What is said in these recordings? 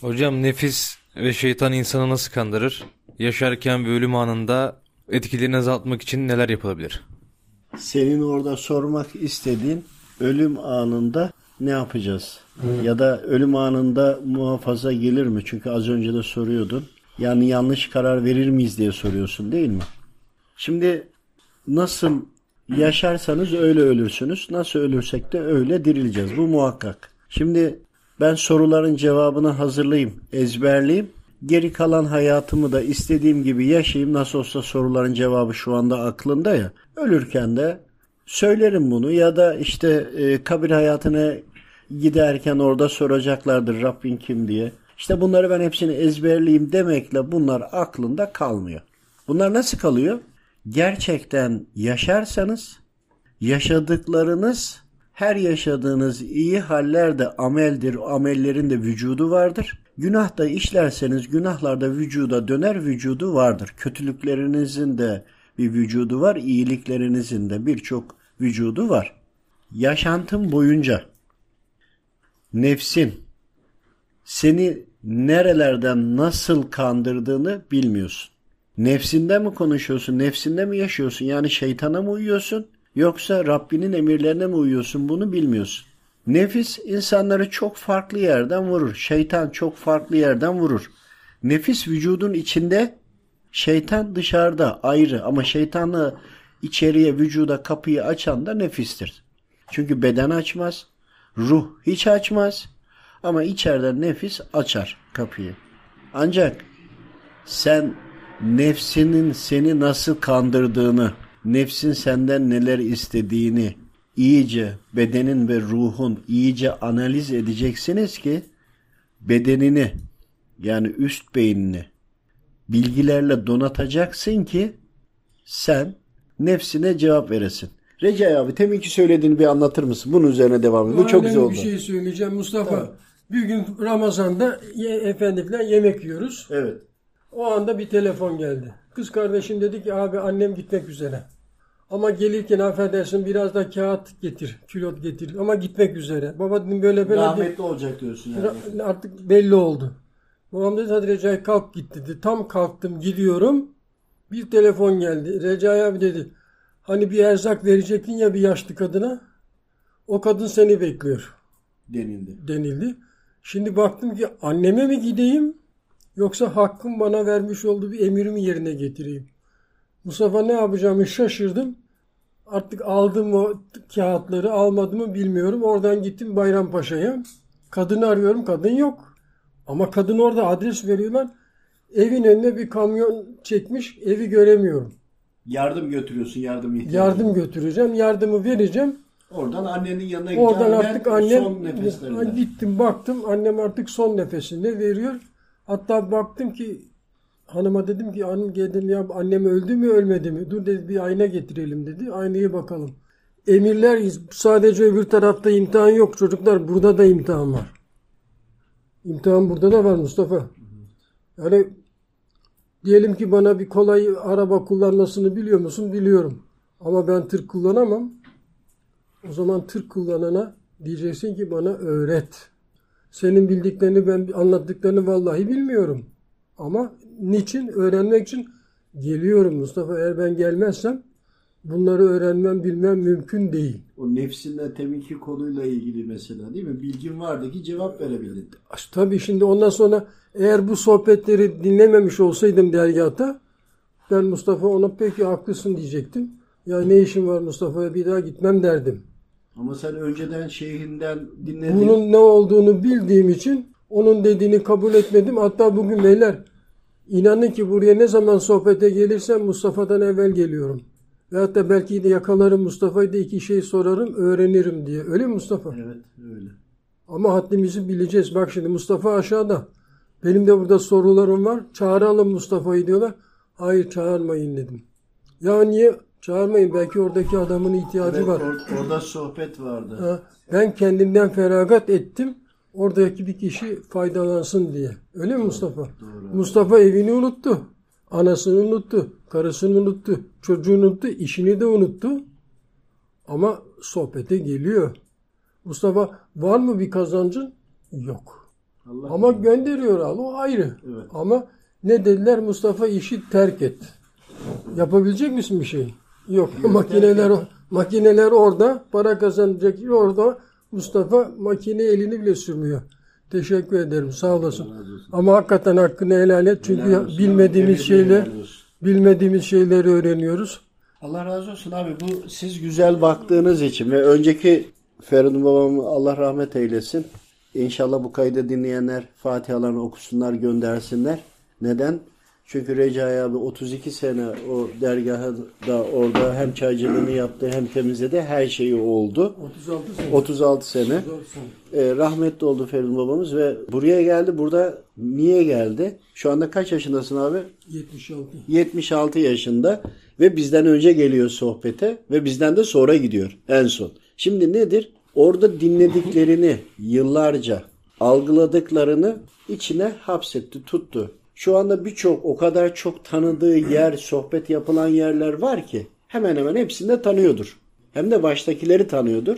Hocam nefis ve şeytan insanı nasıl kandırır? Yaşarken ve ölüm anında etkilerini azaltmak için neler yapılabilir? Senin orada sormak istediğin ölüm anında ne yapacağız? Ya da ölüm anında muhafaza gelir mi? Çünkü az önce de soruyordun. Yani yanlış karar verir miyiz diye soruyorsun değil mi? Şimdi nasıl yaşarsanız öyle ölürsünüz. Nasıl ölürsek de öyle dirileceğiz. Bu muhakkak. Şimdi ben soruların cevabını hazırlayayım, ezberleyeyim. Geri kalan hayatımı da istediğim gibi yaşayayım. Nasıl olsa soruların cevabı şu anda aklında ya. Ölürken de söylerim bunu ya da işte e, kabir hayatına giderken orada soracaklardır Rabbin kim diye. İşte bunları ben hepsini ezberleyeyim demekle bunlar aklında kalmıyor. Bunlar nasıl kalıyor? Gerçekten yaşarsanız yaşadıklarınız her yaşadığınız iyi haller de ameldir. Amellerin de vücudu vardır. Günah da işlerseniz günahlar da vücuda döner vücudu vardır. Kötülüklerinizin de bir vücudu var. iyiliklerinizin de birçok vücudu var. Yaşantın boyunca nefsin seni nerelerden nasıl kandırdığını bilmiyorsun. Nefsinde mi konuşuyorsun, nefsinde mi yaşıyorsun? Yani şeytana mı uyuyorsun yoksa Rabbinin emirlerine mi uyuyorsun bunu bilmiyorsun. Nefis insanları çok farklı yerden vurur. Şeytan çok farklı yerden vurur. Nefis vücudun içinde, şeytan dışarıda ayrı ama şeytanı içeriye vücuda kapıyı açan da nefistir. Çünkü beden açmaz, ruh hiç açmaz ama içeriden nefis açar kapıyı. Ancak sen nefsinin seni nasıl kandırdığını, nefsin senden neler istediğini iyice bedenin ve ruhun iyice analiz edeceksiniz ki bedenini yani üst beynini bilgilerle donatacaksın ki sen nefsine cevap veresin. Recai abi teminki söylediğini bir anlatır mısın? Bunun üzerine devam et. Bu çok güzel oldu. Bir şey söyleyeceğim Mustafa. Bir gün Ramazan'da ye, efendiler yemek yiyoruz. Evet. O anda bir telefon geldi. Kız kardeşim dedi ki abi annem gitmek üzere. Ama gelirken affedersin biraz da kağıt getir, külot getir ama gitmek üzere. Baba dedim böyle böyle. Rahmetli olacak diyorsun yani. Artık belli oldu. Babam dedi hadi Recai kalk git dedi. Tam kalktım gidiyorum. Bir telefon geldi. Recai abi dedi. Hani bir erzak verecektin ya bir yaşlı kadına. O kadın seni bekliyor. Denildi. Denildi. Şimdi baktım ki anneme mi gideyim yoksa hakkım bana vermiş olduğu bir emirimi yerine getireyim. Mustafa ne yapacağımı şaşırdım. Artık aldım o kağıtları almadım mı bilmiyorum. Oradan gittim Bayrampaşa'ya. Kadını arıyorum kadın yok. Ama kadın orada adres veriyorlar. Evin önüne bir kamyon çekmiş evi göremiyorum. Yardım götürüyorsun yardım ihtiyacı. Yardım götüreceğim yardımı vereceğim. Oradan annenin yanına Oradan artık annem son nefeslerinde. gittim baktım annem artık son nefesinde veriyor. Hatta baktım ki hanıma dedim ki hanım dedim ya annem öldü mü ölmedi mi? Dur dedi bir ayna getirelim dedi. Aynaya bakalım. Emirler sadece öbür tarafta imtihan yok çocuklar burada da imtihan var. İmtihan burada da var Mustafa. Yani diyelim ki bana bir kolay araba kullanmasını biliyor musun? Biliyorum. Ama ben tır kullanamam. O zaman tır kullanana diyeceksin ki bana öğret. Senin bildiklerini ben anlattıklarını vallahi bilmiyorum. Ama niçin? Öğrenmek için geliyorum Mustafa. Eğer ben gelmezsem bunları öğrenmem bilmem mümkün değil. O nefsinle teminki konuyla ilgili mesela değil mi? Bilgin vardı ki cevap verebildin. Tabii şimdi ondan sonra eğer bu sohbetleri dinlememiş olsaydım dergahta ben Mustafa ona peki haklısın diyecektim. Ya ne işin var Mustafa'ya bir daha gitmem derdim. Ama sen önceden şeyhinden dinledin. Bunun ne olduğunu bildiğim için onun dediğini kabul etmedim. Hatta bugün beyler inanın ki buraya ne zaman sohbete gelirsem Mustafa'dan evvel geliyorum. Ve hatta belki de yakalarım Mustafa'yı da iki şey sorarım öğrenirim diye. Öyle mi Mustafa? Evet öyle. Ama haddimizi bileceğiz. Bak şimdi Mustafa aşağıda. Benim de burada sorularım var. Çağıralım Mustafa'yı diyorlar. Hayır çağırmayın dedim. Ya niye? Çağırmayın. Belki oradaki adamın ihtiyacı Evet, var. or- orada sohbet vardı. Ha, Ben kendimden feragat ettim. Oradaki bir kişi faydalansın diye. Öyle mi Mustafa? Mustafa evini unuttu. Anasını unuttu. Karısını unuttu. Çocuğunu unuttu. işini de unuttu. Ama sohbete geliyor. Mustafa var mı bir kazancın? Yok. Allah Ama gönderiyor Allah o ayrı. Evet. Ama ne dediler Mustafa işi terk et. Yapabilecek misin bir şey? Yok. makineler makineler orada, para kazanacak orada. Mustafa makine elini bile sürmüyor. Teşekkür ederim. Sağ olasın. Ama hakikaten hakkını helal et. Çünkü Helal olsun. bilmediğimiz şeyler bilmediğimiz şeyleri öğreniyoruz. Allah razı olsun abi. Bu siz güzel baktığınız için ve önceki Feridun babamı Allah rahmet eylesin. İnşallah bu kaydı dinleyenler Fatihalarını okusunlar, göndersinler. Neden? Çünkü Recai abi 32 sene o dergahı da orada hem çaycılığını yaptı hem temizledi. Her şeyi oldu. 36 sene. 36 sene. 34 sene. E, rahmetli oldu Feridun babamız ve buraya geldi. Burada niye geldi? Şu anda kaç yaşındasın abi? 76. 76 yaşında ve bizden önce geliyor sohbete ve bizden de sonra gidiyor en son. Şimdi nedir? Orada dinlediklerini yıllarca algıladıklarını içine hapsetti, tuttu. Şu anda birçok o kadar çok tanıdığı yer, sohbet yapılan yerler var ki hemen hemen hepsini de tanıyordur. Hem de baştakileri tanıyordur.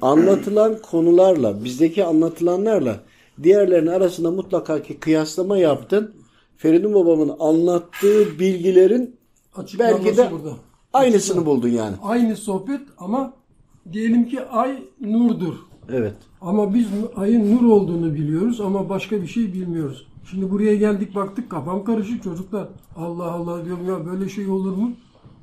Anlatılan konularla, bizdeki anlatılanlarla diğerlerinin arasında mutlaka ki kıyaslama yaptın. Feridun babamın anlattığı bilgilerin Açıklaması belki de burada. aynısını buldun yani. Aynı sohbet ama diyelim ki ay nurdur. Evet. Ama biz ayın nur olduğunu biliyoruz ama başka bir şey bilmiyoruz. Şimdi buraya geldik baktık kafam karışık çocuklar. Allah Allah diyorum ya böyle şey olur mu?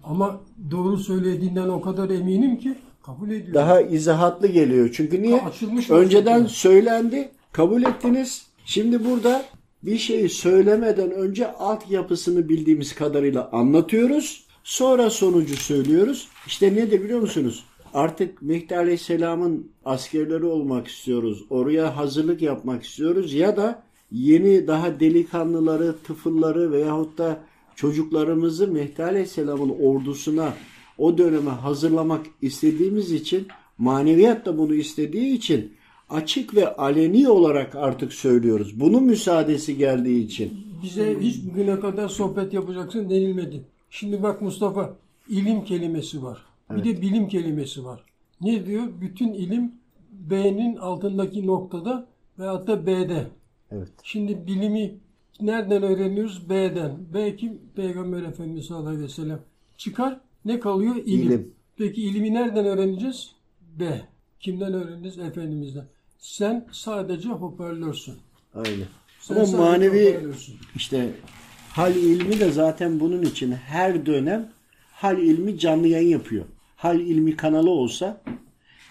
Ama doğru söylediğinden o kadar eminim ki kabul ediyorum. Daha izahatlı geliyor. Çünkü niye? Açılmış Önceden vaziyette. söylendi, kabul ettiniz. Şimdi burada bir şeyi söylemeden önce altyapısını bildiğimiz kadarıyla anlatıyoruz. Sonra sonucu söylüyoruz. İşte nedir biliyor musunuz? Artık Mehdi Aleyhisselam'ın askerleri olmak istiyoruz. Oraya hazırlık yapmak istiyoruz. Ya da yeni daha delikanlıları, tıfılları veyahut da çocuklarımızı Mehdi Aleyhisselam'ın ordusuna o döneme hazırlamak istediğimiz için maneviyat da bunu istediği için açık ve aleni olarak artık söylüyoruz. Bunun müsaadesi geldiği için. Bize hiç bugüne kadar sohbet yapacaksın denilmedi. Şimdi bak Mustafa ilim kelimesi var. Bir de bilim kelimesi var. Ne diyor? Bütün ilim B'nin altındaki noktada veyahut da B'de. Evet. Şimdi bilimi nereden öğreniyoruz? B'den. B kim? Peygamber Efendimiz sallallahu aleyhi ve sellem. Çıkar. Ne kalıyor? İlim. İlim. Peki ilimi nereden öğreneceğiz? B. Kimden öğreneceğiz? Efendimiz'den. Sen sadece hoparlörsün. Aynen. Sen Ama manevi işte hal ilmi de zaten bunun için her dönem hal ilmi canlı yayın yapıyor. Hal ilmi kanalı olsa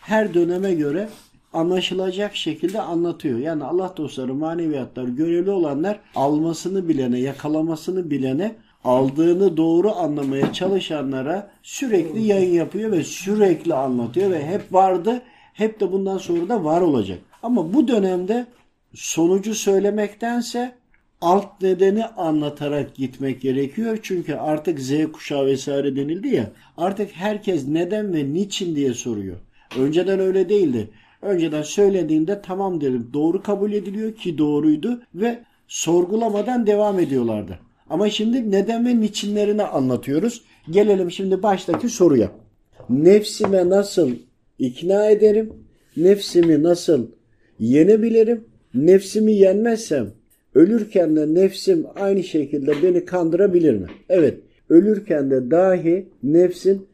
her döneme göre anlaşılacak şekilde anlatıyor. Yani Allah dostları, maneviyatlar, görevli olanlar almasını bilene, yakalamasını bilene, aldığını doğru anlamaya çalışanlara sürekli yayın yapıyor ve sürekli anlatıyor ve hep vardı, hep de bundan sonra da var olacak. Ama bu dönemde sonucu söylemektense alt nedeni anlatarak gitmek gerekiyor. Çünkü artık Z kuşağı vesaire denildi ya. Artık herkes neden ve niçin diye soruyor. Önceden öyle değildi. Önceden söylediğinde tamam dedim doğru kabul ediliyor ki doğruydu ve sorgulamadan devam ediyorlardı. Ama şimdi neden ve niçinlerini anlatıyoruz. Gelelim şimdi baştaki soruya. Nefsime nasıl ikna ederim? Nefsimi nasıl yenebilirim? Nefsimi yenmezsem ölürken de nefsim aynı şekilde beni kandırabilir mi? Evet, ölürken de dahi nefsin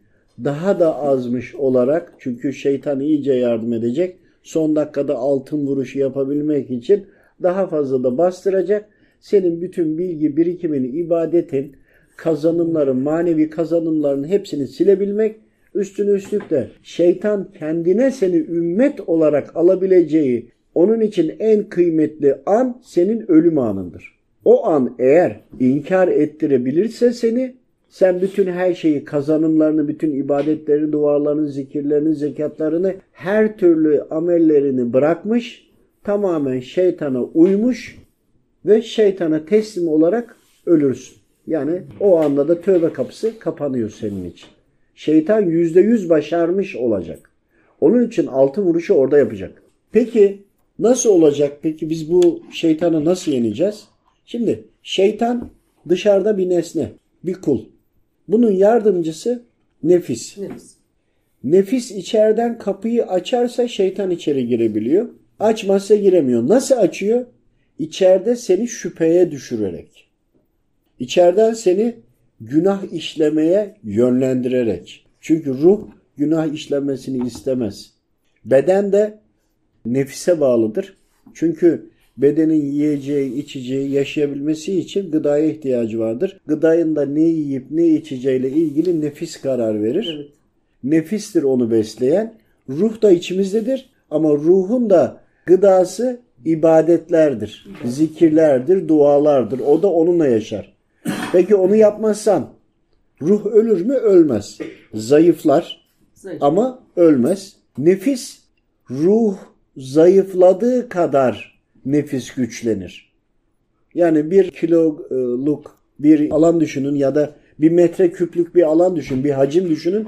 daha da azmış olarak çünkü şeytan iyice yardım edecek. Son dakikada altın vuruşu yapabilmek için daha fazla da bastıracak. Senin bütün bilgi birikimini, ibadetin, kazanımların, manevi kazanımların hepsini silebilmek, üstüne üstlük de şeytan kendine seni ümmet olarak alabileceği onun için en kıymetli an senin ölüm anındır. O an eğer inkar ettirebilirse seni sen bütün her şeyi, kazanımlarını, bütün ibadetlerini, dualarını, zikirlerini, zekatlarını, her türlü amellerini bırakmış, tamamen şeytana uymuş ve şeytana teslim olarak ölürsün. Yani o anda da tövbe kapısı kapanıyor senin için. Şeytan yüzde yüz başarmış olacak. Onun için altın vuruşu orada yapacak. Peki nasıl olacak? Peki biz bu şeytanı nasıl yeneceğiz? Şimdi şeytan dışarıda bir nesne, bir kul. Bunun yardımcısı nefis. Nefis içeriden kapıyı açarsa şeytan içeri girebiliyor. Açmazsa giremiyor. Nasıl açıyor? içeride seni şüpheye düşürerek, içeriden seni günah işlemeye yönlendirerek. Çünkü ruh günah işlemesini istemez. Beden de nefise bağlıdır. Çünkü bedenin yiyeceği, içeceği, yaşayabilmesi için gıdaya ihtiyacı vardır. Gıdayın da ne yiyip ne içeceğiyle ilgili nefis karar verir. Evet. Nefistir onu besleyen. Ruh da içimizdedir ama ruhun da gıdası ibadetlerdir, zikirlerdir, dualardır. O da onunla yaşar. Peki onu yapmazsan ruh ölür mü? Ölmez. Zayıflar Zayıf. ama ölmez. Nefis ruh zayıfladığı kadar nefis güçlenir. Yani bir kiloluk bir alan düşünün ya da bir metre küplük bir alan düşün, bir hacim düşünün.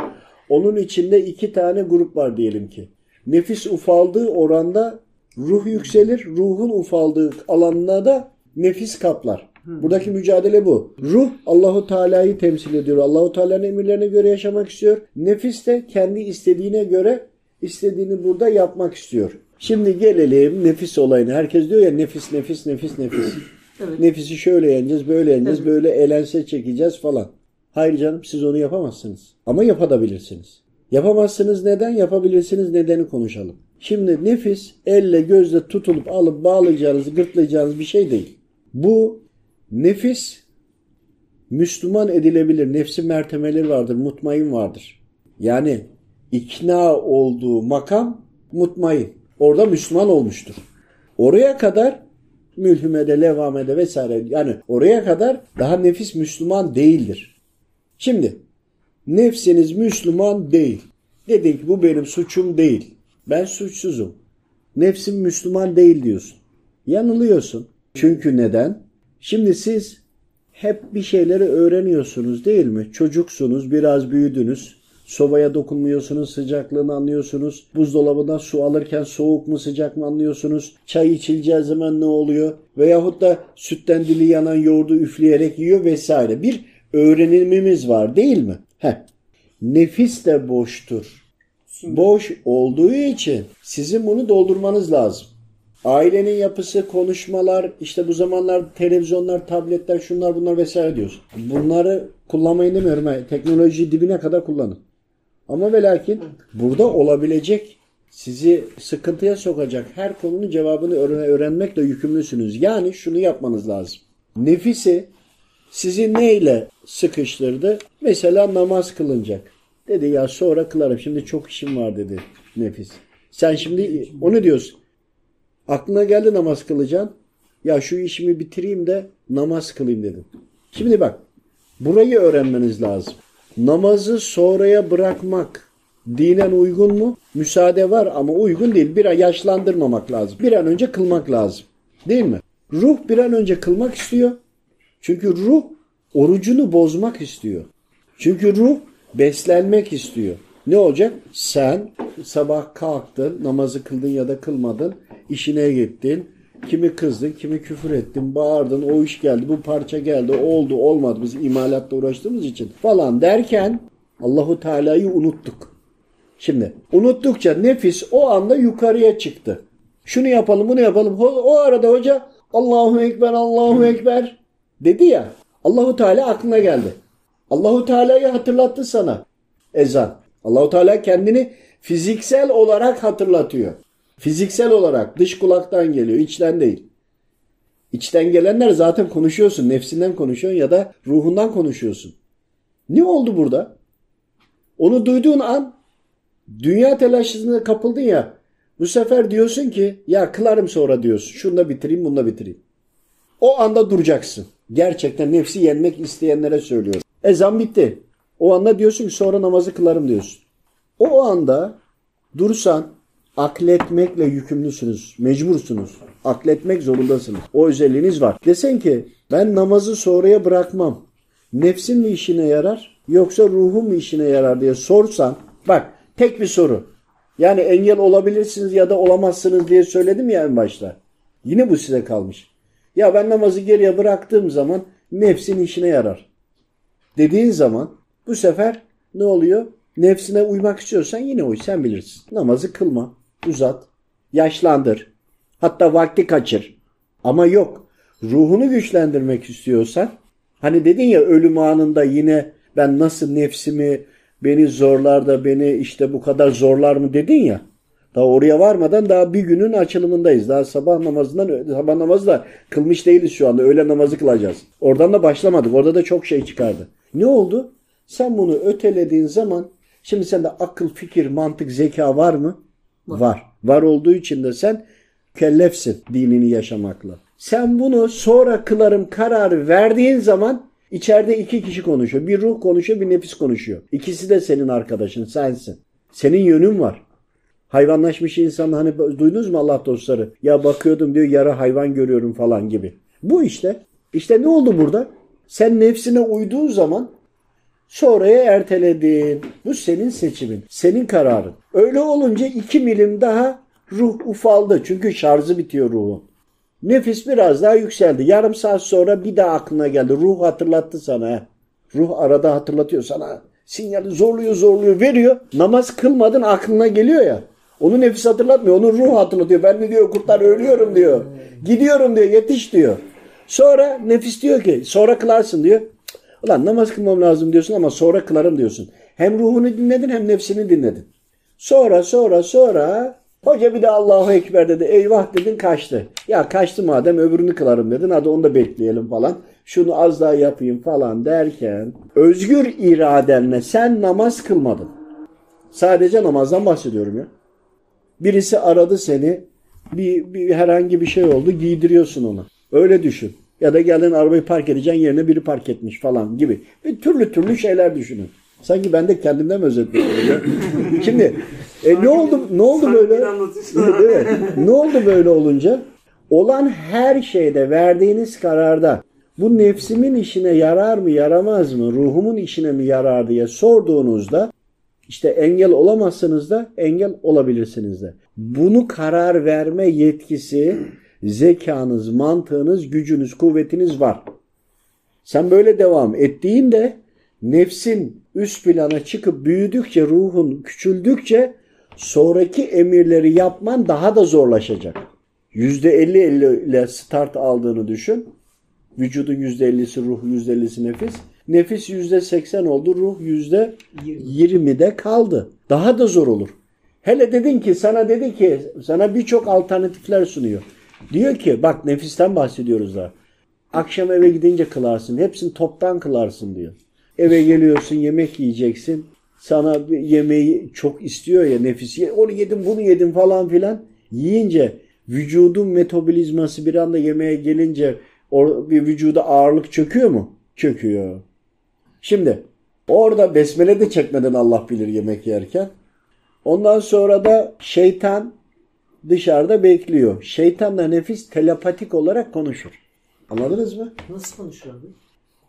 Onun içinde iki tane grup var diyelim ki. Nefis ufaldığı oranda ruh yükselir, ruhun ufaldığı alanına da nefis kaplar. Buradaki mücadele bu. Ruh Allahu Teala'yı temsil ediyor. Allahu Teala'nın emirlerine göre yaşamak istiyor. Nefis de kendi istediğine göre istediğini burada yapmak istiyor. Şimdi gelelim nefis olayına. Herkes diyor ya nefis nefis nefis nefis. Evet. Nefisi şöyle yeneceğiz, böyle yeneceğiz, Evet. böyle elense çekeceğiz falan. Hayır canım siz onu yapamazsınız. Ama yapabilirsiniz. Yapamazsınız neden? Yapabilirsiniz nedeni konuşalım. Şimdi nefis elle gözle tutulup alıp bağlayacağınız, gırtlayacağınız bir şey değil. Bu nefis Müslüman edilebilir. Nefsi mertemeleri vardır, mutmain vardır. Yani ikna olduğu makam mutmain. Orada Müslüman olmuştur. Oraya kadar mülhümede, levhamede vesaire yani oraya kadar daha nefis Müslüman değildir. Şimdi nefsiniz Müslüman değil. Dedin ki bu benim suçum değil. Ben suçsuzum. Nefsim Müslüman değil diyorsun. Yanılıyorsun. Çünkü neden? Şimdi siz hep bir şeyleri öğreniyorsunuz değil mi? Çocuksunuz, biraz büyüdünüz. Sobaya dokunmuyorsunuz, sıcaklığını anlıyorsunuz. Buzdolabından su alırken soğuk mu sıcak mı anlıyorsunuz. Çay içileceği zaman ne oluyor? Veyahut da sütten dili yanan yoğurdu üfleyerek yiyor vesaire. Bir öğrenimimiz var değil mi? Heh. Nefis de boştur. Boş olduğu için sizin bunu doldurmanız lazım. Ailenin yapısı, konuşmalar, işte bu zamanlar televizyonlar, tabletler, şunlar bunlar vesaire diyoruz. Bunları kullanmayın demiyorum. ha. Teknolojiyi dibine kadar kullanın. Ama ve lakin burada olabilecek sizi sıkıntıya sokacak her konunun cevabını öğren- öğrenmekle yükümlüsünüz. Yani şunu yapmanız lazım. Nefisi sizi neyle sıkıştırdı? Mesela namaz kılınacak. Dedi ya sonra kılarım. Şimdi çok işim var dedi nefis. Sen şimdi onu diyorsun. Aklına geldi namaz kılacaksın. Ya şu işimi bitireyim de namaz kılayım dedin. Şimdi bak burayı öğrenmeniz lazım. Namazı sonraya bırakmak dinen uygun mu? Müsaade var ama uygun değil. Bir an yaşlandırmamak lazım. Bir an önce kılmak lazım. Değil mi? Ruh bir an önce kılmak istiyor. Çünkü ruh orucunu bozmak istiyor. Çünkü ruh beslenmek istiyor. Ne olacak? Sen sabah kalktın, namazı kıldın ya da kılmadın, işine gittin. Kimi kızdın, kimi küfür ettin, bağırdın, o iş geldi, bu parça geldi, oldu, olmadı. Biz imalatla uğraştığımız için falan derken Allahu Teala'yı unuttuk. Şimdi unuttukça nefis o anda yukarıya çıktı. Şunu yapalım, bunu yapalım. O, arada hoca Allahu Ekber, Allahu Ekber dedi ya. Allahu Teala aklına geldi. Allahu Teala'yı hatırlattı sana ezan. Allahu Teala kendini fiziksel olarak hatırlatıyor. Fiziksel olarak dış kulaktan geliyor, içten değil. İçten gelenler zaten konuşuyorsun, nefsinden konuşuyorsun ya da ruhundan konuşuyorsun. Ne oldu burada? Onu duyduğun an dünya telaşına kapıldın ya. Bu sefer diyorsun ki ya kılarım sonra diyorsun. Şunu da bitireyim, bunu da bitireyim. O anda duracaksın. Gerçekten nefsi yenmek isteyenlere söylüyorum. Ezan bitti. O anda diyorsun ki sonra namazı kılarım diyorsun. O anda dursan akletmekle yükümlüsünüz. Mecbursunuz. Akletmek zorundasınız. O özelliğiniz var. Desen ki ben namazı sonraya bırakmam. Nefsin mi işine yarar yoksa ruhun mu işine yarar diye sorsan bak tek bir soru. Yani engel olabilirsiniz ya da olamazsınız diye söyledim ya en başta. Yine bu size kalmış. Ya ben namazı geriye bıraktığım zaman nefsin işine yarar. Dediğin zaman bu sefer ne oluyor? Nefsine uymak istiyorsan yine uy sen bilirsin. Namazı kılma, uzat, yaşlandır. Hatta vakti kaçır. Ama yok. Ruhunu güçlendirmek istiyorsan hani dedin ya ölüm anında yine ben nasıl nefsimi beni zorlar da beni işte bu kadar zorlar mı dedin ya. Daha oraya varmadan daha bir günün açılımındayız. Daha sabah namazından sabah namazı da kılmış değiliz şu anda. Öğle namazı kılacağız. Oradan da başlamadık. Orada da çok şey çıkardı. Ne oldu? Sen bunu ötelediğin zaman şimdi sende akıl, fikir, mantık, zeka var mı? Var. Var, var olduğu için de sen kellefsin dinini yaşamakla. Sen bunu sonra kılarım kararı verdiğin zaman içeride iki kişi konuşuyor. Bir ruh konuşuyor, bir nefis konuşuyor. İkisi de senin arkadaşın, sensin. Senin yönün var. Hayvanlaşmış insan hani duydunuz mu Allah dostları? Ya bakıyordum diyor yara hayvan görüyorum falan gibi. Bu işte. İşte ne oldu burada? Sen nefsine uyduğun zaman sonraya erteledin. Bu senin seçimin. Senin kararın. Öyle olunca iki milim daha ruh ufaldı. Çünkü şarjı bitiyor ruhun. Nefis biraz daha yükseldi. Yarım saat sonra bir daha aklına geldi. Ruh hatırlattı sana. Ruh arada hatırlatıyor sana. Sinyali zorluyor zorluyor veriyor. Namaz kılmadın aklına geliyor ya. Onu nefis hatırlatmıyor. Onu ruh hatırlatıyor. Ben de diyor kurtlar ölüyorum diyor. Gidiyorum diyor. Yetiş diyor. Sonra nefis diyor ki sonra kılarsın diyor. Ulan namaz kılmam lazım diyorsun ama sonra kılarım diyorsun. Hem ruhunu dinledin hem nefsini dinledin. Sonra sonra sonra hoca bir de Allahu Ekber dedi. Eyvah dedin kaçtı. Ya kaçtı madem öbürünü kılarım dedin. Hadi onu da bekleyelim falan. Şunu az daha yapayım falan derken özgür iradenle sen namaz kılmadın. Sadece namazdan bahsediyorum ya. Birisi aradı seni. Bir, bir herhangi bir şey oldu giydiriyorsun ona. Öyle düşün. Ya da geldin arabayı park edeceğin yerine biri park etmiş falan gibi. Bir türlü türlü şeyler düşünün. Sanki ben de kendimden mi özetliyorum? Şimdi e, ne oldu ne oldu böyle? evet, ne oldu böyle olunca? Olan her şeyde verdiğiniz kararda bu nefsimin işine yarar mı yaramaz mı? Ruhumun işine mi yarar diye sorduğunuzda işte engel olamazsınız da engel olabilirsiniz de. Bunu karar verme yetkisi zekanız, mantığınız, gücünüz, kuvvetiniz var. Sen böyle devam ettiğinde nefsin üst plana çıkıp büyüdükçe, ruhun küçüldükçe sonraki emirleri yapman daha da zorlaşacak. %50-50 ile start aldığını düşün. Vücudun %50'si ruh, %50'si nefis. Nefis %80 oldu, ruh %20'de kaldı. Daha da zor olur. Hele dedin ki sana dedi ki sana birçok alternatifler sunuyor. Diyor ki bak nefisten bahsediyoruz da. Akşam eve gidince kılarsın. Hepsini toptan kılarsın diyor. Eve geliyorsun yemek yiyeceksin. Sana yemeği çok istiyor ya nefis. Onu yedim bunu yedim falan filan. Yiyince vücudun metabolizması bir anda yemeğe gelince bir vücuda ağırlık çöküyor mu? Çöküyor. Şimdi orada besmele de çekmeden Allah bilir yemek yerken. Ondan sonra da şeytan dışarıda bekliyor. Şeytanla nefis telepatik olarak konuşur. Anladınız mı? Nasıl konuşuyor abi?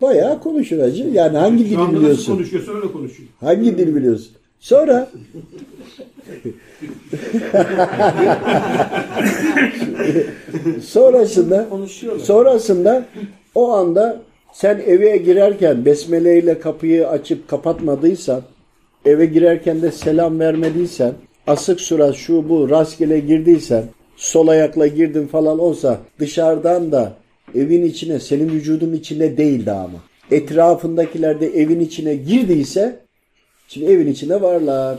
Bayağı konuşur hacı. Yani hangi dil biliyorsun? Nasıl konuşuyorsa öyle konuşuyor. Hangi dil biliyorsun? Sonra sonrasında sonrasında o anda sen eve girerken besmele ile kapıyı açıp kapatmadıysan eve girerken de selam vermediysen asık surat şu bu rastgele girdiysen sol ayakla girdin falan olsa dışarıdan da evin içine senin vücudun içinde değildi ama etrafındakiler de evin içine girdiyse şimdi evin içinde varlar.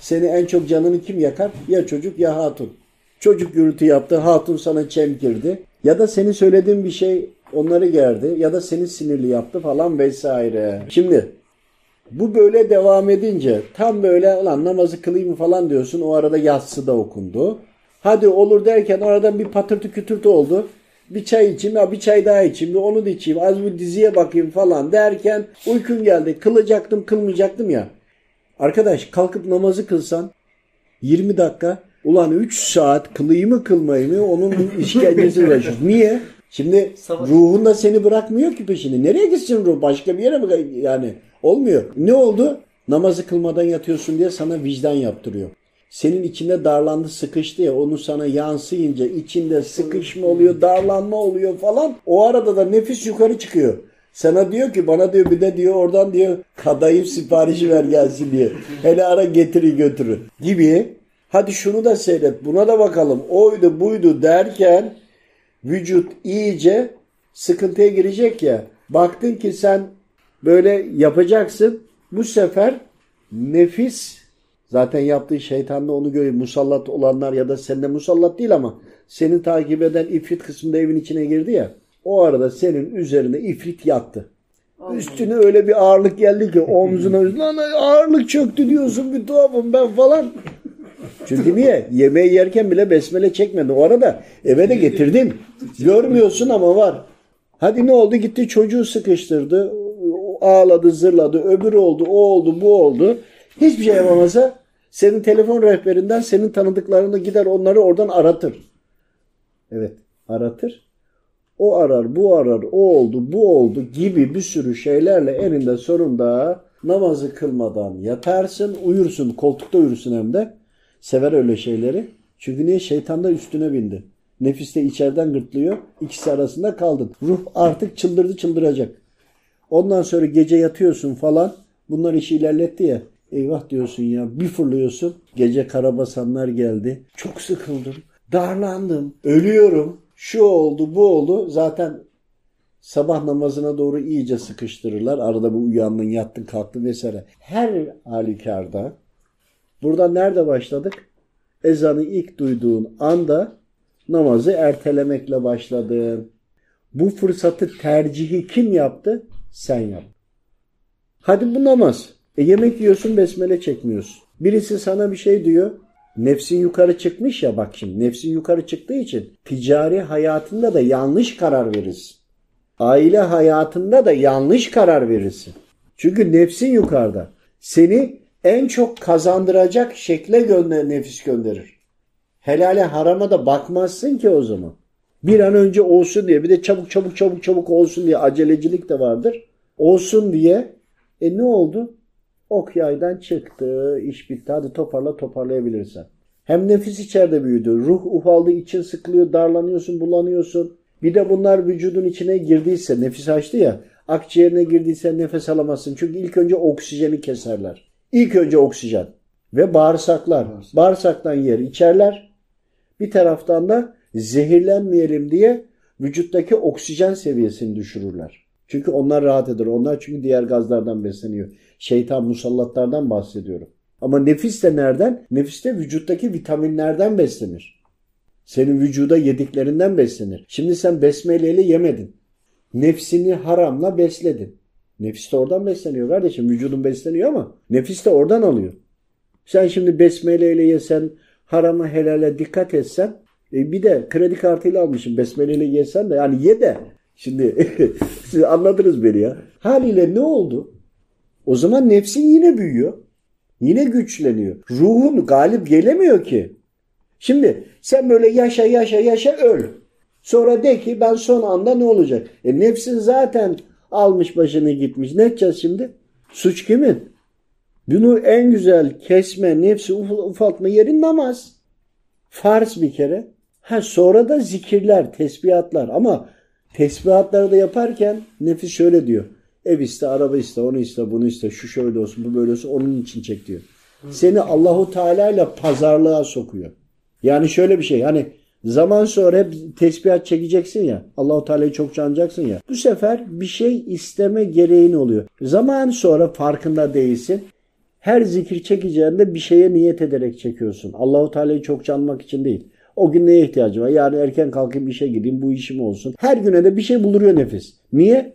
Seni en çok canını kim yakar? Ya çocuk ya hatun. Çocuk gürültü yaptı, hatun sana çemkirdi. Ya da senin söylediğin bir şey onları gerdi ya da seni sinirli yaptı falan vesaire. Şimdi bu böyle devam edince tam böyle lan namazı kılayım falan diyorsun. O arada yatsı da okundu. Hadi olur derken aradan bir patırtı kütürtü oldu. Bir çay içeyim ya bir çay daha içeyim bir onu da içeyim az bir diziye bakayım falan derken uykun geldi. Kılacaktım kılmayacaktım ya. Arkadaş kalkıp namazı kılsan 20 dakika ulan 3 saat kılayım mı kılmayı mı onun işkencesi uğraşıyorsun. Niye? Şimdi Savaş. ruhun da seni bırakmıyor ki peşini. Nereye gitsin ruh? Başka bir yere mi? Yani olmuyor. Ne oldu? Namazı kılmadan yatıyorsun diye sana vicdan yaptırıyor. Senin içinde darlandı sıkıştı ya onu sana yansıyınca içinde sıkışma oluyor darlanma oluyor falan. O arada da nefis yukarı çıkıyor. Sana diyor ki bana diyor bir de diyor oradan diyor kadayıf siparişi ver gelsin diye. Hele ara getiri götürü gibi. Hadi şunu da seyret buna da bakalım oydu buydu derken vücut iyice sıkıntıya girecek ya. Baktın ki sen böyle yapacaksın. Bu sefer nefis zaten yaptığı şeytan da onu görüyor. Musallat olanlar ya da seninle musallat değil ama seni takip eden ifrit kısmında evin içine girdi ya. O arada senin üzerine ifrit yattı. Üstüne öyle bir ağırlık geldi ki omzuna lan ağırlık çöktü diyorsun bir tuhafım ben falan. Çünkü niye? Yemeği yerken bile besmele çekmedi. O arada eve de getirdin. Görmüyorsun ama var. Hadi ne oldu? Gitti çocuğu sıkıştırdı. Ağladı, zırladı. Öbürü oldu, o oldu, bu oldu. Hiçbir şey yapamasa senin telefon rehberinden senin tanıdıklarını gider onları oradan aratır. Evet, aratır. O arar, bu arar, o oldu, bu oldu gibi bir sürü şeylerle eninde sonunda namazı kılmadan yatarsın, uyursun, koltukta uyursun hem de. Sever öyle şeyleri. Çünkü niye? Şeytan da üstüne bindi. Nefis de içeriden gırtlıyor. İkisi arasında kaldın. Ruh artık çıldırdı çıldıracak. Ondan sonra gece yatıyorsun falan. Bunlar işi ilerletti ya. Eyvah diyorsun ya. Bir fırlıyorsun. Gece karabasanlar geldi. Çok sıkıldım. Darlandım. Ölüyorum. Şu oldu bu oldu. Zaten sabah namazına doğru iyice sıkıştırırlar. Arada bu uyandın yattın kalktın vesaire. Her halükarda burada nerede başladık? Ezanı ilk duyduğun anda namazı ertelemekle başladın. Bu fırsatı tercihi kim yaptı? Sen yap. Hadi bu namaz. E yemek yiyorsun besmele çekmiyorsun. Birisi sana bir şey diyor. Nefsin yukarı çıkmış ya bak şimdi. Nefsin yukarı çıktığı için ticari hayatında da yanlış karar verirsin. Aile hayatında da yanlış karar verirsin. Çünkü nefsin yukarıda. Seni en çok kazandıracak şekle gönder, nefis gönderir. Helale harama da bakmazsın ki o zaman. Bir an önce olsun diye bir de çabuk çabuk çabuk çabuk olsun diye acelecilik de vardır. Olsun diye e ne oldu? Ok yaydan çıktı, iş bitti. Hadi toparla toparlayabilirsen. Hem nefis içeride büyüdü. Ruh ufaldı, için sıkılıyor, darlanıyorsun, bulanıyorsun. Bir de bunlar vücudun içine girdiyse, nefis açtı ya, akciğerine girdiyse nefes alamazsın. Çünkü ilk önce oksijeni keserler. İlk önce oksijen. Ve bağırsaklar. Bağırsaktan yer içerler. Bir taraftan da zehirlenmeyelim diye vücuttaki oksijen seviyesini düşürürler. Çünkü onlar rahat eder. Onlar çünkü diğer gazlardan besleniyor. Şeytan musallatlardan bahsediyorum. Ama nefis de nereden? Nefis de vücuttaki vitaminlerden beslenir. Senin vücuda yediklerinden beslenir. Şimdi sen besmeleyle yemedin. Nefsini haramla besledin. Nefis de oradan besleniyor kardeşim. Vücudun besleniyor ama nefis de oradan alıyor. Sen şimdi besmeleyle yesen, harama helale dikkat etsen, e bir de kredi kartıyla almışım besmeleyle yesen de yani ye de. Şimdi siz anladınız beni ya. Haliyle ne oldu? O zaman nefsin yine büyüyor. Yine güçleniyor. Ruhun galip gelemiyor ki. Şimdi sen böyle yaşa yaşa yaşa öl. Sonra de ki ben son anda ne olacak? E nefsin zaten almış başını gitmiş. Ne edeceğiz şimdi? Suç kimin? Bunu en güzel kesme, nefsi ufaltma yeri namaz. Farz bir kere. Ha sonra da zikirler, tesbihatlar ama tesbihatları da yaparken nefis şöyle diyor. Ev iste, araba iste, onu iste, bunu iste, şu şöyle olsun, bu böyle olsun, onun için çek diyor. Seni Allahu Teala ile pazarlığa sokuyor. Yani şöyle bir şey, hani zaman sonra hep tesbihat çekeceksin ya, Allahu Teala'yı çok canacaksın ya. Bu sefer bir şey isteme gereğin oluyor. Zaman sonra farkında değilsin. Her zikir çekeceğinde bir şeye niyet ederek çekiyorsun. Allahu Teala'yı çok canmak için değil. O gün neye ihtiyacı var? Yarın erken kalkayım işe gideyim, bu işim olsun. Her güne de bir şey buluruyor nefis. Niye?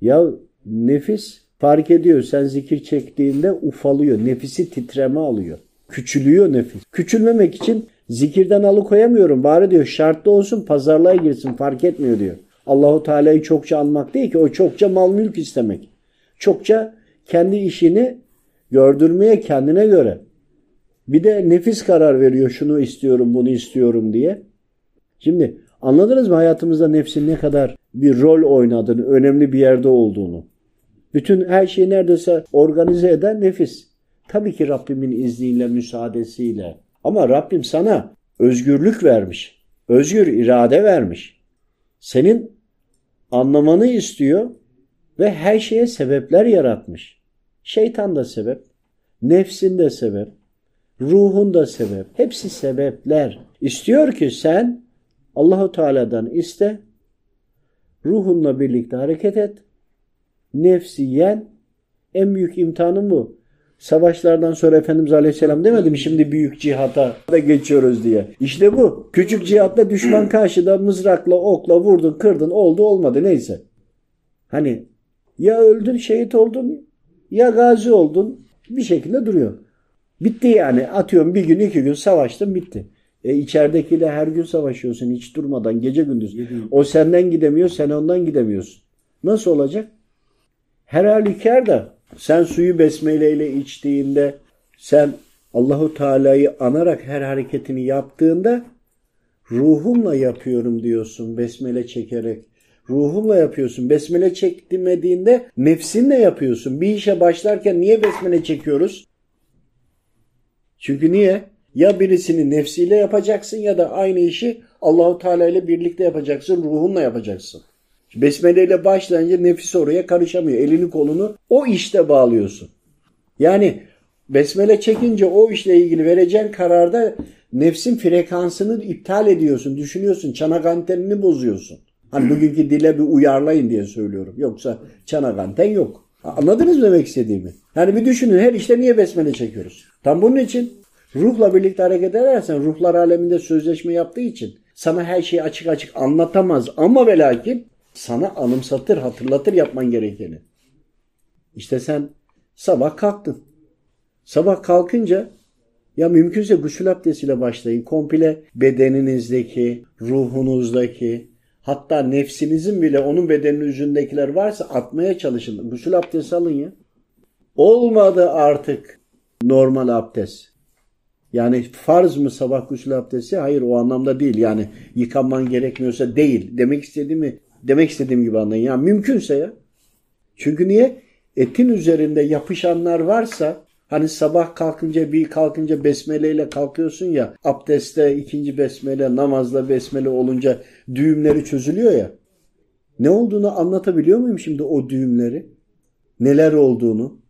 Ya nefis fark ediyor. Sen zikir çektiğinde ufalıyor. Nefisi titreme alıyor. Küçülüyor nefis. Küçülmemek için zikirden alıkoyamıyorum. Bari diyor şartlı olsun pazarlığa girsin fark etmiyor diyor. Allahu Teala'yı çokça anmak değil ki o çokça mal mülk istemek. Çokça kendi işini gördürmeye kendine göre. Bir de nefis karar veriyor şunu istiyorum bunu istiyorum diye. Şimdi anladınız mı hayatımızda nefsin ne kadar bir rol oynadığını, önemli bir yerde olduğunu. Bütün her şeyi neredeyse organize eden nefis. Tabii ki Rabbimin izniyle, müsaadesiyle. Ama Rabbim sana özgürlük vermiş. Özgür irade vermiş. Senin anlamanı istiyor ve her şeye sebepler yaratmış. Şeytan da sebep, nefsin de sebep, ruhun da sebep. Hepsi sebepler. İstiyor ki sen Allahu Teala'dan iste. Ruhunla birlikte hareket et. Nefsi yen. En büyük imtihanın bu. Savaşlardan sonra Efendimiz Aleyhisselam demedi mi şimdi büyük cihata da geçiyoruz diye. İşte bu. Küçük cihatla düşman karşıda mızrakla okla vurdun kırdın oldu olmadı neyse. Hani ya öldün şehit oldun ya gazi oldun bir şekilde duruyor. Bitti yani atıyorum bir gün iki gün savaştın bitti. E içeridekiyle her gün savaşıyorsun hiç durmadan gece gündüz. O senden gidemiyor sen ondan gidemiyorsun. Nasıl olacak? Her halükarda sen suyu besmeleyle içtiğinde sen Allahu Teala'yı anarak her hareketini yaptığında ruhumla yapıyorum diyorsun besmele çekerek. Ruhumla yapıyorsun. Besmele çekmediğinde nefsinle yapıyorsun. Bir işe başlarken niye besmele çekiyoruz? Çünkü niye? Ya birisini nefsiyle yapacaksın ya da aynı işi Allahu Teala ile birlikte yapacaksın, ruhunla yapacaksın. Besmele ile başlayınca nefis oraya karışamıyor. Elini kolunu o işte bağlıyorsun. Yani besmele çekince o işle ilgili vereceğin kararda nefsin frekansını iptal ediyorsun. Düşünüyorsun. Çanak antenini bozuyorsun. Hani bugünkü dile bir uyarlayın diye söylüyorum. Yoksa çanak anten yok. Anladınız mı demek istediğimi? Yani bir düşünün her işte niye besmele çekiyoruz? Tam bunun için ruhla birlikte hareket edersen ruhlar aleminde sözleşme yaptığı için sana her şeyi açık açık anlatamaz ama ve lakin sana anımsatır, hatırlatır yapman gerekeni. İşte sen sabah kalktın. Sabah kalkınca ya mümkünse gusül abdestiyle başlayın. Komple bedeninizdeki, ruhunuzdaki, hatta nefsinizin bile onun bedeninin üzerindekiler varsa atmaya çalışın. Gusül abdesti alın ya. Olmadı artık normal abdest. Yani farz mı sabah gusül abdesti? Hayır o anlamda değil. Yani yıkanman gerekmiyorsa değil. Demek istediğimi demek istediğim gibi anlayın. Yani mümkünse ya. Çünkü niye? Etin üzerinde yapışanlar varsa hani sabah kalkınca bir kalkınca besmeleyle kalkıyorsun ya abdestte ikinci besmele namazda besmele olunca düğümleri çözülüyor ya. Ne olduğunu anlatabiliyor muyum şimdi o düğümleri? Neler olduğunu?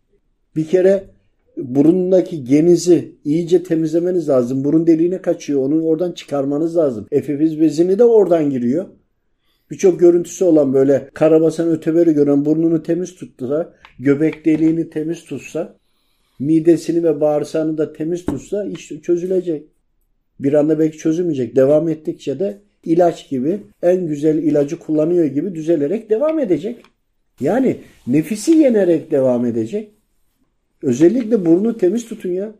Bir kere burundaki genizi iyice temizlemeniz lazım. Burun deliğine kaçıyor. Onu oradan çıkarmanız lazım. Efifiz bezini de oradan giriyor. Birçok görüntüsü olan böyle karabasan öteberi gören burnunu temiz tutsa, göbek deliğini temiz tutsa, midesini ve bağırsağını da temiz tutsa iş çözülecek. Bir anda belki çözülmeyecek. Devam ettikçe de ilaç gibi en güzel ilacı kullanıyor gibi düzelerek devam edecek. Yani nefisi yenerek devam edecek. Özellikle burnu temiz tutun ya.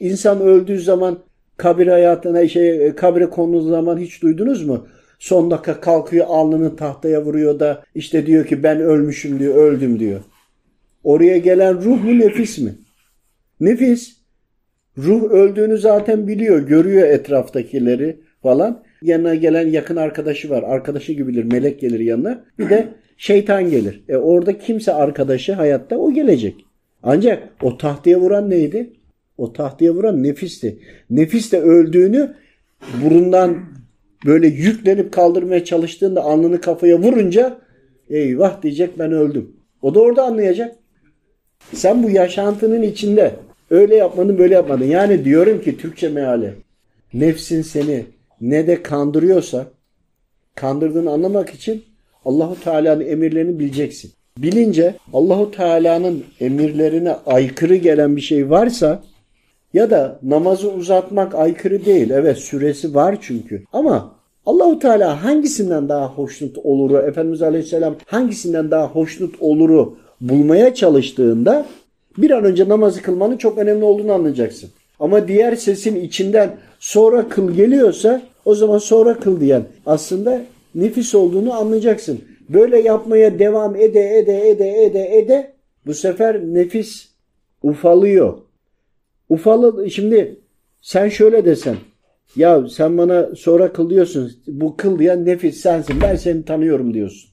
İnsan öldüğü zaman kabir hayatına şey kabre konduğu zaman hiç duydunuz mu? Son dakika kalkıyor alnını tahtaya vuruyor da işte diyor ki ben ölmüşüm diyor öldüm diyor. Oraya gelen ruh mu nefis mi? Nefis. Ruh öldüğünü zaten biliyor. Görüyor etraftakileri falan. Yanına gelen yakın arkadaşı var. Arkadaşı gibidir. Melek gelir yanına. Bir de şeytan gelir. E orada kimse arkadaşı hayatta o gelecek. Ancak o tahtaya vuran neydi? O tahtaya vuran nefisti. Nefis de öldüğünü burundan böyle yüklenip kaldırmaya çalıştığında alnını kafaya vurunca eyvah diyecek ben öldüm. O da orada anlayacak. Sen bu yaşantının içinde öyle yapmadın böyle yapmadın. Yani diyorum ki Türkçe meali nefsin seni ne de kandırıyorsa kandırdığını anlamak için Allahu Teala'nın emirlerini bileceksin. Bilince Allahu Teala'nın emirlerine aykırı gelen bir şey varsa ya da namazı uzatmak aykırı değil. Evet süresi var çünkü. Ama Allahu Teala hangisinden daha hoşnut oluru, Efendimiz Aleyhisselam hangisinden daha hoşnut oluru bulmaya çalıştığında bir an önce namazı kılmanın çok önemli olduğunu anlayacaksın. Ama diğer sesin içinden sonra kıl geliyorsa o zaman sonra kıl diyen aslında nefis olduğunu anlayacaksın. Böyle yapmaya devam ede ede ede ede ede bu sefer nefis ufalıyor. Ufalı şimdi sen şöyle desen ya sen bana sonra kıl diyorsun bu kıl diyen nefis sensin ben seni tanıyorum diyorsun.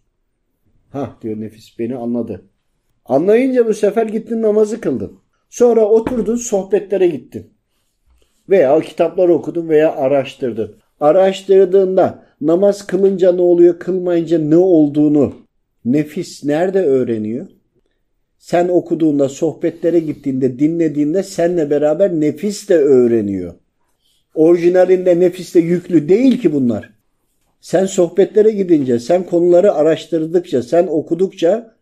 Ha diyor nefis beni anladı. Anlayınca bu sefer gittin namazı kıldın. Sonra oturdun sohbetlere gittin. Veya kitaplar okudun veya araştırdın. Araştırdığında namaz kılınca ne oluyor, kılmayınca ne olduğunu nefis nerede öğreniyor? Sen okuduğunda, sohbetlere gittiğinde, dinlediğinde seninle beraber nefis de öğreniyor. Orijinalinde nefiste yüklü değil ki bunlar. Sen sohbetlere gidince, sen konuları araştırdıkça, sen okudukça,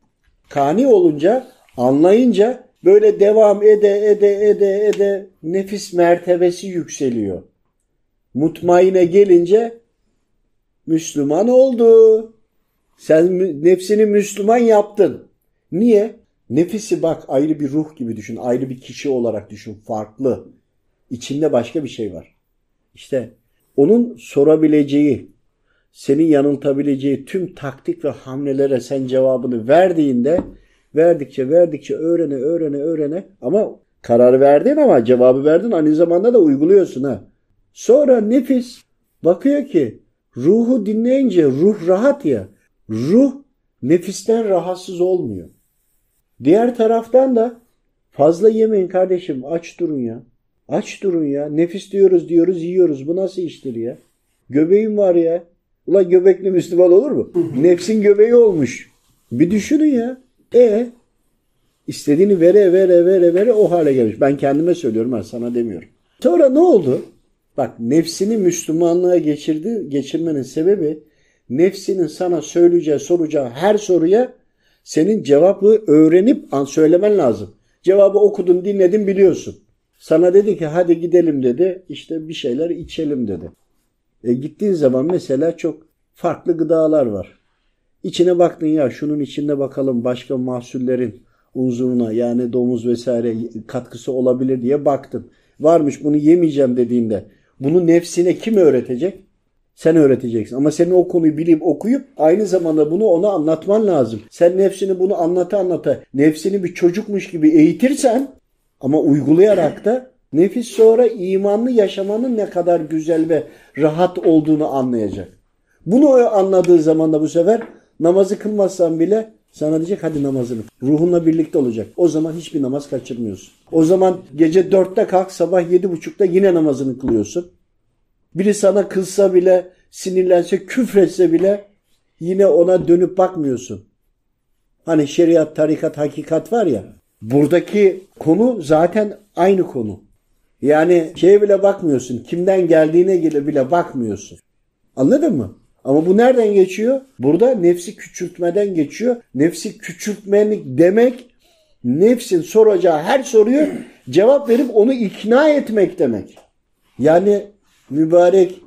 kani olunca, anlayınca böyle devam ede ede ede ede nefis mertebesi yükseliyor. Mutmaine gelince Müslüman oldu. Sen nefsini Müslüman yaptın. Niye? Nefisi bak ayrı bir ruh gibi düşün. Ayrı bir kişi olarak düşün. Farklı. İçinde başka bir şey var. İşte onun sorabileceği, seni yanıltabileceği tüm taktik ve hamlelere sen cevabını verdiğinde verdikçe verdikçe öğrene öğrene öğrene ama karar verdin ama cevabı verdin aynı zamanda da uyguluyorsun ha. Sonra nefis bakıyor ki ruhu dinleyince ruh rahat ya. Ruh nefisten rahatsız olmuyor. Diğer taraftan da fazla yemeyin kardeşim aç durun ya. Aç durun ya. Nefis diyoruz diyoruz yiyoruz. Bu nasıl iştir ya? Göbeğim var ya. Ulan göbekli Müslüman olur mu? Nefsin göbeği olmuş. Bir düşünün ya. E istediğini vere vere vere vere o hale gelmiş. Ben kendime söylüyorum ha sana demiyorum. Sonra ne oldu? Bak nefsini Müslümanlığa geçirdi, geçirmenin sebebi nefsinin sana söyleyeceği, soracağı her soruya senin cevabı öğrenip an söylemen lazım. Cevabı okudun, dinledin, biliyorsun. Sana dedi ki hadi gidelim dedi. İşte bir şeyler içelim dedi. E gittiğin zaman mesela çok farklı gıdalar var. İçine baktın ya şunun içinde bakalım başka mahsullerin unzuruna yani domuz vesaire katkısı olabilir diye baktın. Varmış bunu yemeyeceğim dediğinde bunu nefsine kim öğretecek? Sen öğreteceksin. Ama senin o konuyu bilip okuyup aynı zamanda bunu ona anlatman lazım. Sen nefsini bunu anlata anlata nefsini bir çocukmuş gibi eğitirsen ama uygulayarak da nefis sonra imanlı yaşamanın ne kadar güzel ve rahat olduğunu anlayacak. Bunu anladığı zaman da bu sefer namazı kılmazsan bile sana diyecek hadi namazını. Ruhunla birlikte olacak. O zaman hiçbir namaz kaçırmıyorsun. O zaman gece dörtte kalk sabah yedi buçukta yine namazını kılıyorsun. Biri sana kızsa bile sinirlense küfretse bile yine ona dönüp bakmıyorsun. Hani şeriat, tarikat, hakikat var ya. Buradaki konu zaten aynı konu. Yani şeye bile bakmıyorsun. Kimden geldiğine bile bakmıyorsun. Anladın mı? Ama bu nereden geçiyor? Burada nefsi küçültmeden geçiyor. Nefsi küçültmenik demek nefsin soracağı her soruyu cevap verip onu ikna etmek demek. Yani mübarek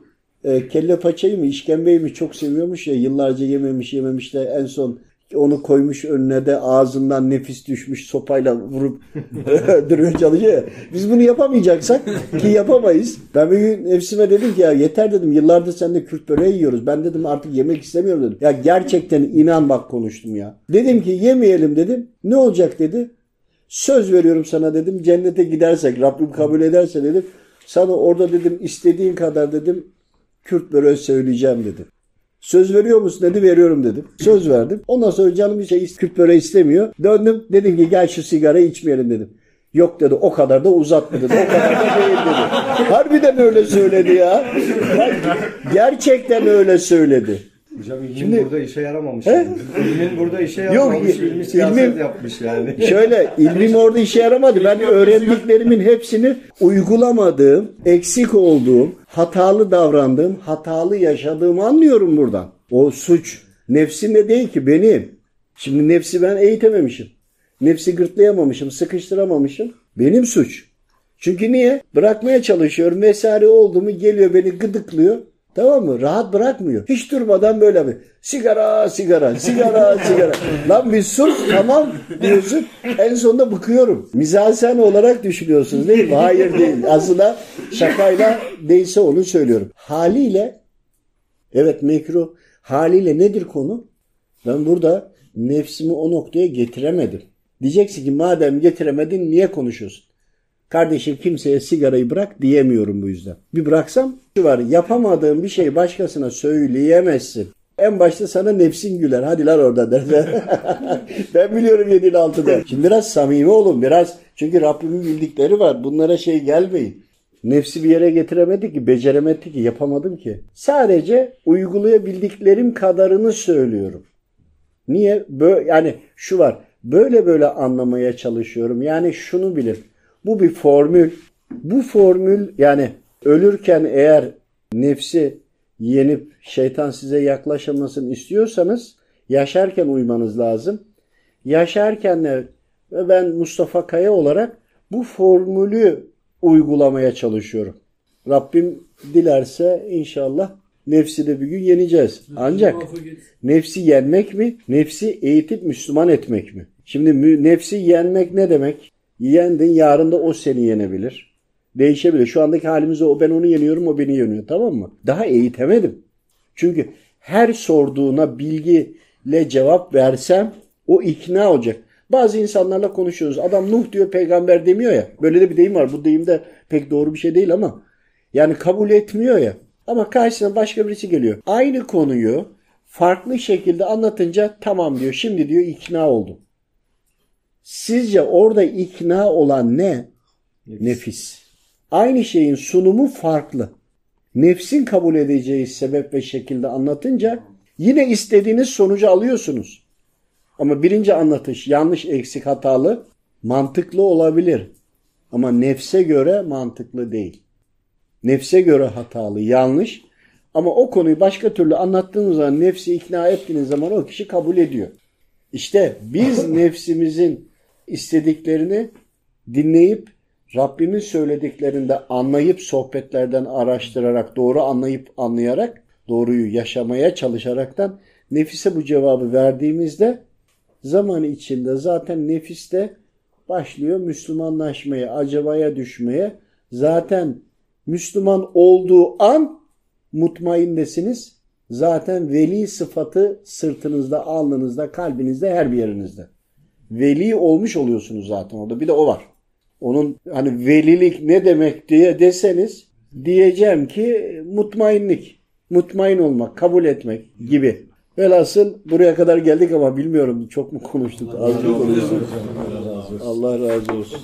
e, kelle paçayı mı işkembeyi mi çok seviyormuş ya yıllarca yememiş yememiş de en son onu koymuş önüne de ağzından nefis düşmüş sopayla vurup öldürmeye çalışıyor ya. Biz bunu yapamayacaksak ki yapamayız. Ben bir gün nefsime dedim ki ya yeter dedim yıllardır seninle Kürt böreği yiyoruz. Ben dedim artık yemek istemiyorum dedim. Ya gerçekten inan bak konuştum ya. Dedim ki yemeyelim dedim. Ne olacak dedi. Söz veriyorum sana dedim cennete gidersek Rabbim kabul ederse dedim. Sana orada dedim istediğin kadar dedim Kürt böreği söyleyeceğim dedim. Söz veriyor musun dedi veriyorum dedim. Söz verdim. Ondan sonra canım bir şey Kürt böreği istemiyor. Döndüm dedim ki gel şu sigarayı içmeyelim dedim. Yok dedi o kadar da uzatma dedi. O kadar da değil dedi. Harbiden öyle söyledi ya. Gerçekten öyle söyledi. Hocam ilmin Şimdi- burada işe yaramamış. He? İlmin burada işe Yok, yaramamış. il- ilmi siyaset ilmin- yapmış yani. Şöyle ilmim orada işe yaramadı. Ben öğrendiklerimin hepsini uygulamadığım, eksik olduğum, hatalı davrandığım, hatalı yaşadığımı anlıyorum buradan. O suç nefsimde değil ki benim. Şimdi nefsi ben eğitememişim. Nefsi gırtlayamamışım, sıkıştıramamışım. Benim suç. Çünkü niye? Bırakmaya çalışıyorum vesaire oldu mu geliyor beni gıdıklıyor. Tamam mı? Rahat bırakmıyor. Hiç durmadan böyle bir sigara sigara sigara sigara. Lan bir sus tamam diyorsun. En sonunda bıkıyorum. Mizasen olarak düşünüyorsunuz değil mi? Hayır değil. Aslında şakayla neyse onu söylüyorum. Haliyle evet mekruh. Haliyle nedir konu? Ben burada nefsimi o noktaya getiremedim. Diyeceksin ki madem getiremedin niye konuşuyorsun? Kardeşim kimseye sigarayı bırak diyemiyorum bu yüzden. Bir bıraksam şu var yapamadığım bir şeyi başkasına söyleyemezsin. En başta sana nefsin güler. Hadi lan orada der. ben biliyorum yedin altıda. Şimdi biraz samimi olun biraz. Çünkü Rabbimin bildikleri var. Bunlara şey gelmeyin. Nefsi bir yere getiremedi ki, beceremedi ki, yapamadım ki. Sadece uygulayabildiklerim kadarını söylüyorum. Niye? Böyle, yani şu var. Böyle böyle anlamaya çalışıyorum. Yani şunu bilin. Bu bir formül. Bu formül yani ölürken eğer nefsi yenip şeytan size yaklaşamasını istiyorsanız yaşarken uymanız lazım. Yaşarken de ve ben Mustafa Kaya olarak bu formülü uygulamaya çalışıyorum. Rabbim dilerse inşallah nefsi de bir gün yeneceğiz. Ancak nefsi yenmek mi? Nefsi eğitip Müslüman etmek mi? Şimdi nefsi yenmek ne demek? Yendin yarın da o seni yenebilir. Değişebilir. Şu andaki halimiz o. Ben onu yeniyorum o beni yeniyor. Tamam mı? Daha eğitemedim. Çünkü her sorduğuna bilgiyle cevap versem o ikna olacak. Bazı insanlarla konuşuyoruz. Adam Nuh diyor peygamber demiyor ya. Böyle de bir deyim var. Bu deyim de pek doğru bir şey değil ama. Yani kabul etmiyor ya. Ama karşısına başka birisi geliyor. Aynı konuyu farklı şekilde anlatınca tamam diyor. Şimdi diyor ikna oldum. Sizce orada ikna olan ne? Nefis. Aynı şeyin sunumu farklı. Nefsin kabul edeceği sebep ve şekilde anlatınca yine istediğiniz sonucu alıyorsunuz. Ama birinci anlatış yanlış, eksik, hatalı, mantıklı olabilir. Ama nefse göre mantıklı değil. Nefse göre hatalı, yanlış. Ama o konuyu başka türlü anlattığınız zaman, nefsi ikna ettiğiniz zaman o kişi kabul ediyor. İşte biz nefsimizin istediklerini dinleyip Rabbimin söylediklerinde anlayıp sohbetlerden araştırarak, doğru anlayıp anlayarak, doğruyu yaşamaya çalışaraktan nefise bu cevabı verdiğimizde zaman içinde zaten nefiste başlıyor Müslümanlaşmaya, acabaya düşmeye. Zaten Müslüman olduğu an mutmainnesiniz. Zaten veli sıfatı sırtınızda, alnınızda, kalbinizde, her bir yerinizde. Veli olmuş oluyorsunuz zaten orada. Bir de o var. Onun hani velilik ne demek diye deseniz diyeceğim ki mutmainlik. Mutmain olmak, kabul etmek gibi. Velhasıl buraya kadar geldik ama bilmiyorum çok mu konuştuk, az mı konuştuk. Allah razı olsun.